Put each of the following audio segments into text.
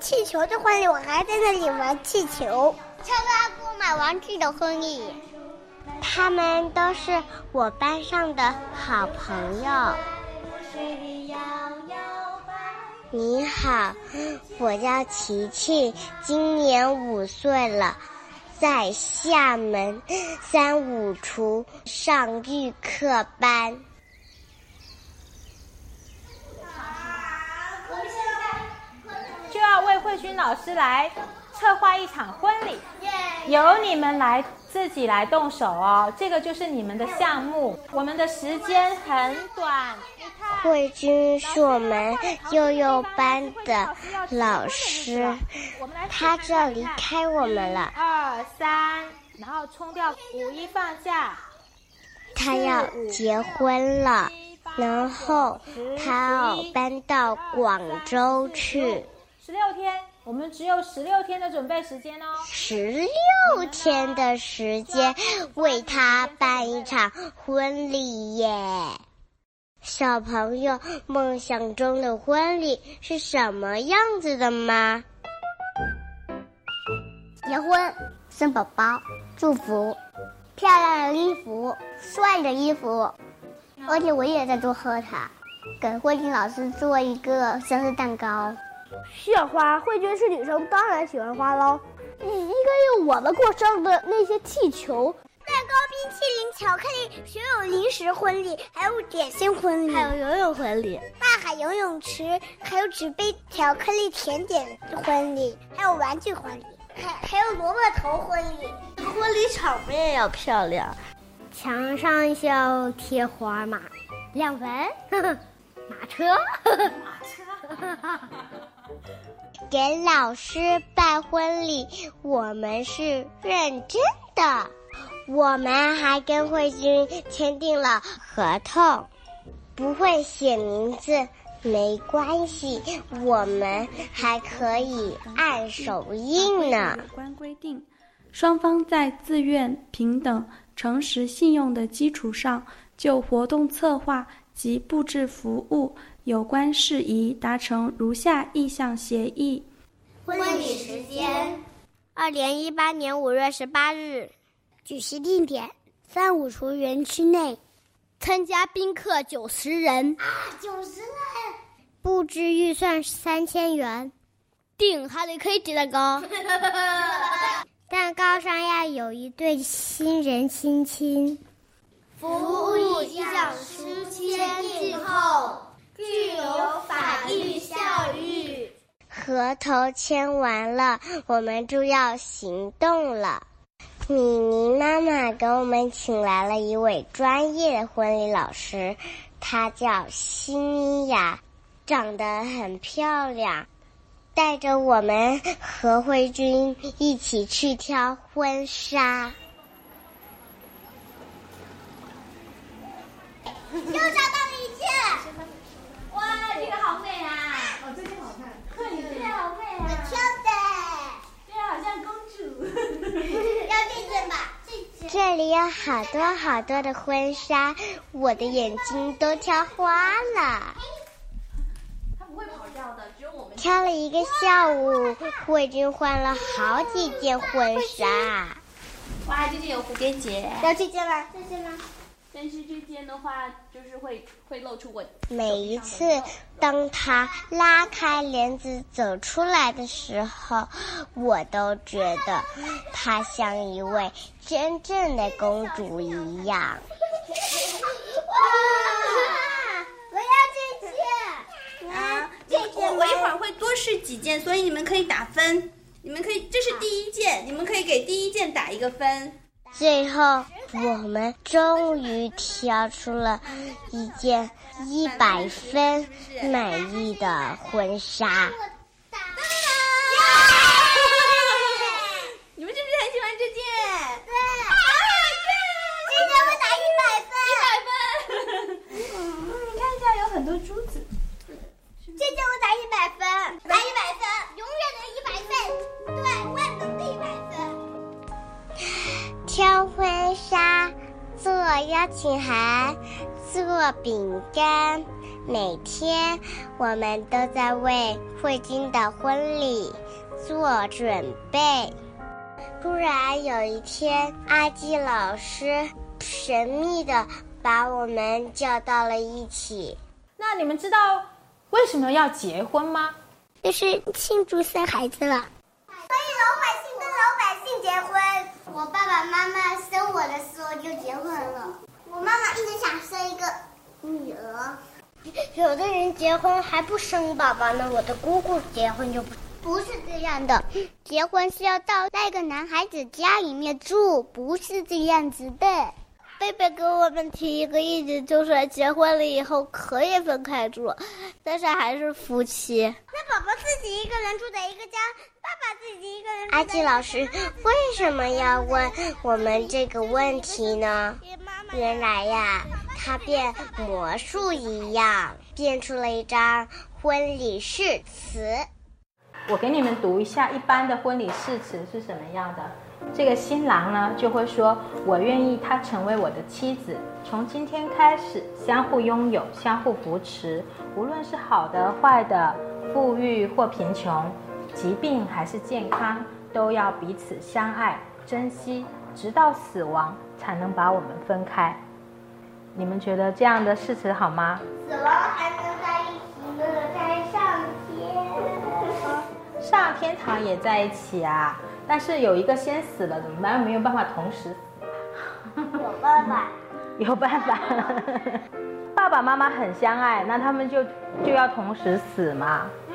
气球的婚礼，我还在那里玩气球。超哥给我买玩具的婚礼，他们都是我班上的好朋友。你好，我叫琪琪，今年五岁了，在厦门三五厨上预课班。我们现在就要为慧君老师来策划一场婚礼，由你们来自己来动手哦。这个就是你们的项目，我们的时间很短。慧君是我们幼幼班的老师，他就要离开我们了。二三，然后冲掉五一放假，他要结婚了，然后他要搬到广州去。十六天，我们只有十六天的准备时间哦。十六天的时间为他办一场婚礼耶。小朋友梦想中的婚礼是什么样子的吗？结婚、生宝宝、祝福、漂亮的衣服、帅的衣服，而且我也在做贺卡，给慧君老师做一个生日蛋糕。鲜花，慧君是女生，当然喜欢花喽。应应该用我们过生日的那些气球。蛋糕、冰淇淋、巧克力，所有零食婚礼，还有点心婚礼，还有游泳婚礼，大海游泳池，还有纸杯巧克力甜点婚礼，还有玩具婚礼，还还有萝卜头婚礼。婚礼场面要漂亮，墙上需要贴花马、亮纹、马车、马车。给老师办婚礼，我们是认真的。我们还跟慧君签订了合同，不会写名字没关系，我们还可以按手印呢。有关规定，双方在自愿、平等、诚实、信用的基础上，就活动策划及布置服务有关事宜达成如下意向协议。婚礼时间：二零一八年五月十八日。举行地点：三五厨园区内。参加宾客九十人。啊，九十人！布置预算三千元。订哈利 K 级蛋糕。蛋糕上要有一对新人亲亲。服务意向书签订后，具有法律效力。合同签完了，我们就要行动了。米妮妈妈给我们请来了一位专业的婚礼老师，她叫西米娅，长得很漂亮，带着我们和慧君一起去挑婚纱。又找到了一件，哇，这个好美啊！哦，这件好看，呵，你这件好美啊！我挑的，对啊，好像公主。要这件吧，这件。这里有好多好多的婚纱，我的眼睛都挑花了。它不会跑掉的，只有我们。挑了一个下午，我已经换了好几件婚纱。哇，这件有蝴蝶结。要这件吗？这件吗？但是这件的话，就是会会露出我。每一次当他拉开帘子走出来的时候，我都觉得她像一位真正的公主一样。哇！我要这件。啊，这件我一会儿会多试几件，所以你们可以打分。你们可以，这是第一件，你们可以给第一件打一个分。最后，我们终于挑出了一件一百分满意的婚纱。你们是不是很喜欢这件？对。这件我打一百分。一百分。嗯，你看一下，有很多珠子。这件我打邀请函，做饼干，每天我们都在为慧君的婚礼做准备。突然有一天，阿基老师神秘的把我们叫到了一起。那你们知道为什么要结婚吗？就是庆祝生孩子了。所以老百姓跟老百姓结婚。我爸爸妈妈生我的时候就结婚了。我妈妈一直想生一个女儿。有的人结婚还不生宝宝呢，我的姑姑结婚就不不是这样的，结婚是要到那个男孩子家里面住，不是这样子的。贝贝给我们提一个意见，就是结婚了以后可以分开住，但是还是夫妻。那宝宝自己一个人住在一个家，爸爸自己一个人。阿基老师为什么要问我们这个问题呢？原来呀，他变魔术一样，变出了一张婚礼誓词。我给你们读一下一般的婚礼誓词是什么样的。这个新郎呢就会说：“我愿意她成为我的妻子，从今天开始相互拥有，相互扶持，无论是好的坏的，富裕或贫穷，疾病还是健康，都要彼此相爱珍惜，直到死亡才能把我们分开。”你们觉得这样的誓词好吗？死亡还能在一起呢，在上天。上天堂也在一起啊。但是有一个先死了怎么办？没有办法同时死。有办法，有办法。爸爸妈妈很相爱，那他们就就要同时死嘛？嗯。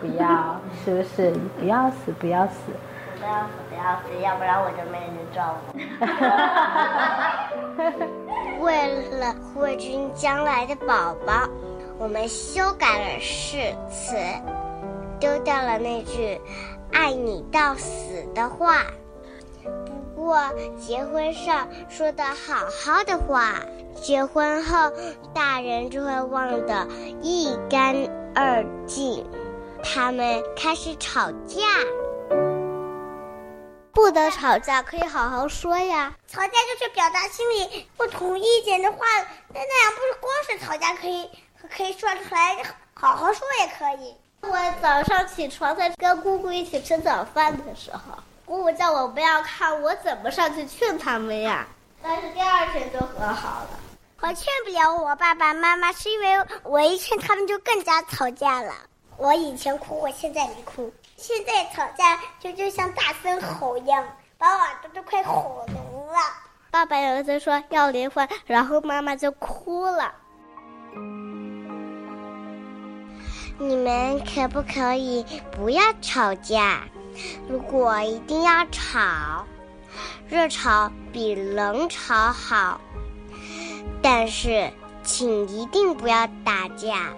不要，是不是？不要死，不要死。不要死，不要死，要不然我就没人照顾。为了慧君将来的宝宝，我们修改了誓词，丢掉了那句。爱你到死的话，不过结婚上说的好好的话，结婚后大人就会忘得一干二净。他们开始吵架，不得吵架，可以好好说呀。吵架就是表达心里不同意见的话，那那样不是光是吵架可以可以说出来，好好说也可以。我早上起床在跟姑姑一起吃早饭的时候，姑姑叫我不要看，我怎么上去劝他们呀？但是第二天就和好了。我劝不了我爸爸妈妈，是因为我一劝他们就更加吵架了。我以前哭，我现在没哭。现在吵架就就像大声吼一样，把我耳朵都快吼聋了。爸爸有一次说要离婚，然后妈妈就哭了。你们可不可以不要吵架？如果一定要吵，热吵比冷吵好。但是，请一定不要打架。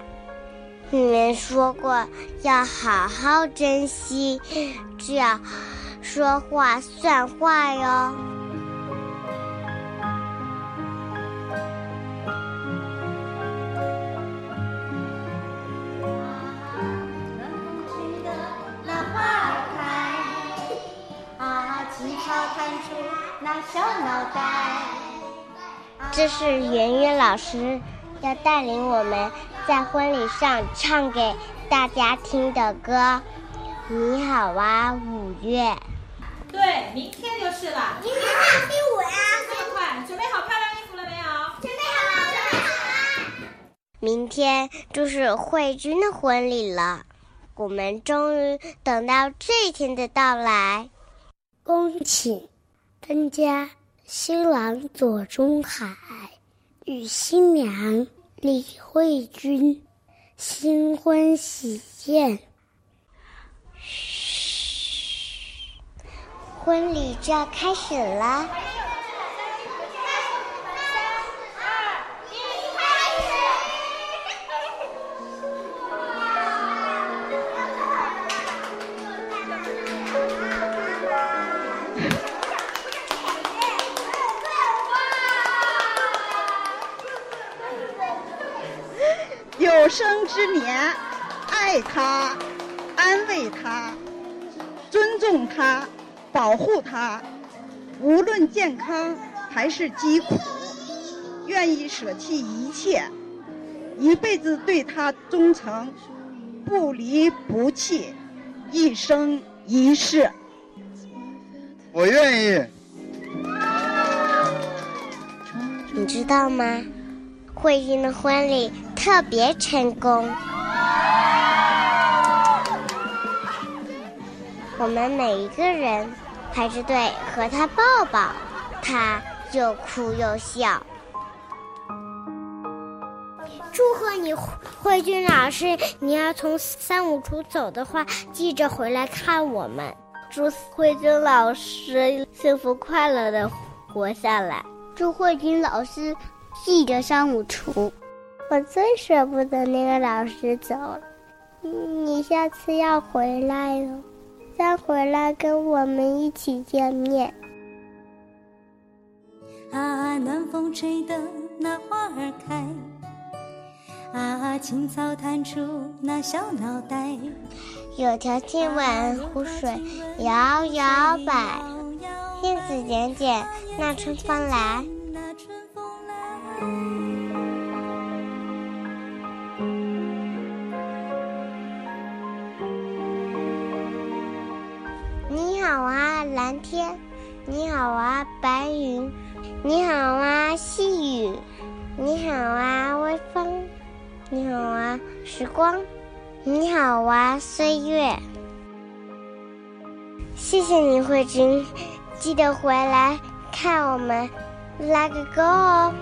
你们说过要好好珍惜，这样说话算话哟。小脑袋。这是圆圆老师要带领我们在婚礼上唱给大家听的歌。你好啊，五月。对，明天就是了。明天是第五呀。这么快，准备好漂亮衣服了没有？准备好了，准备好了。明天就是慧君的婚礼了，我们终于等到这一天的到来。恭喜！参加新郎左中海与新娘李慧君新婚喜宴。嘘，婚礼就要开始了。生之年，爱他，安慰他，尊重他，保护他，无论健康还是疾苦，愿意舍弃一切，一辈子对他忠诚，不离不弃，一生一世。我愿意。你知道吗？慧君的婚礼特别成功，我们每一个人排着队和他抱抱，他又哭又笑。祝贺你，慧君老师！你要从三五处走的话，记着回来看我们。祝慧君老师幸福快乐的活下来。祝慧君老师记得三五处。我最舍不得那个老师走了，你下次要回来哟，再回来跟我们一起见面。啊，暖风吹的那花儿开，啊，青草探出那小脑袋，有条金碗湖水摇摇摆，燕子点点那春风来。你好啊，白云！你好啊，细雨！你好啊，微风！你好啊，时光！你好啊，岁月！谢谢你，慧君，记得回来看我们拉个钩哦。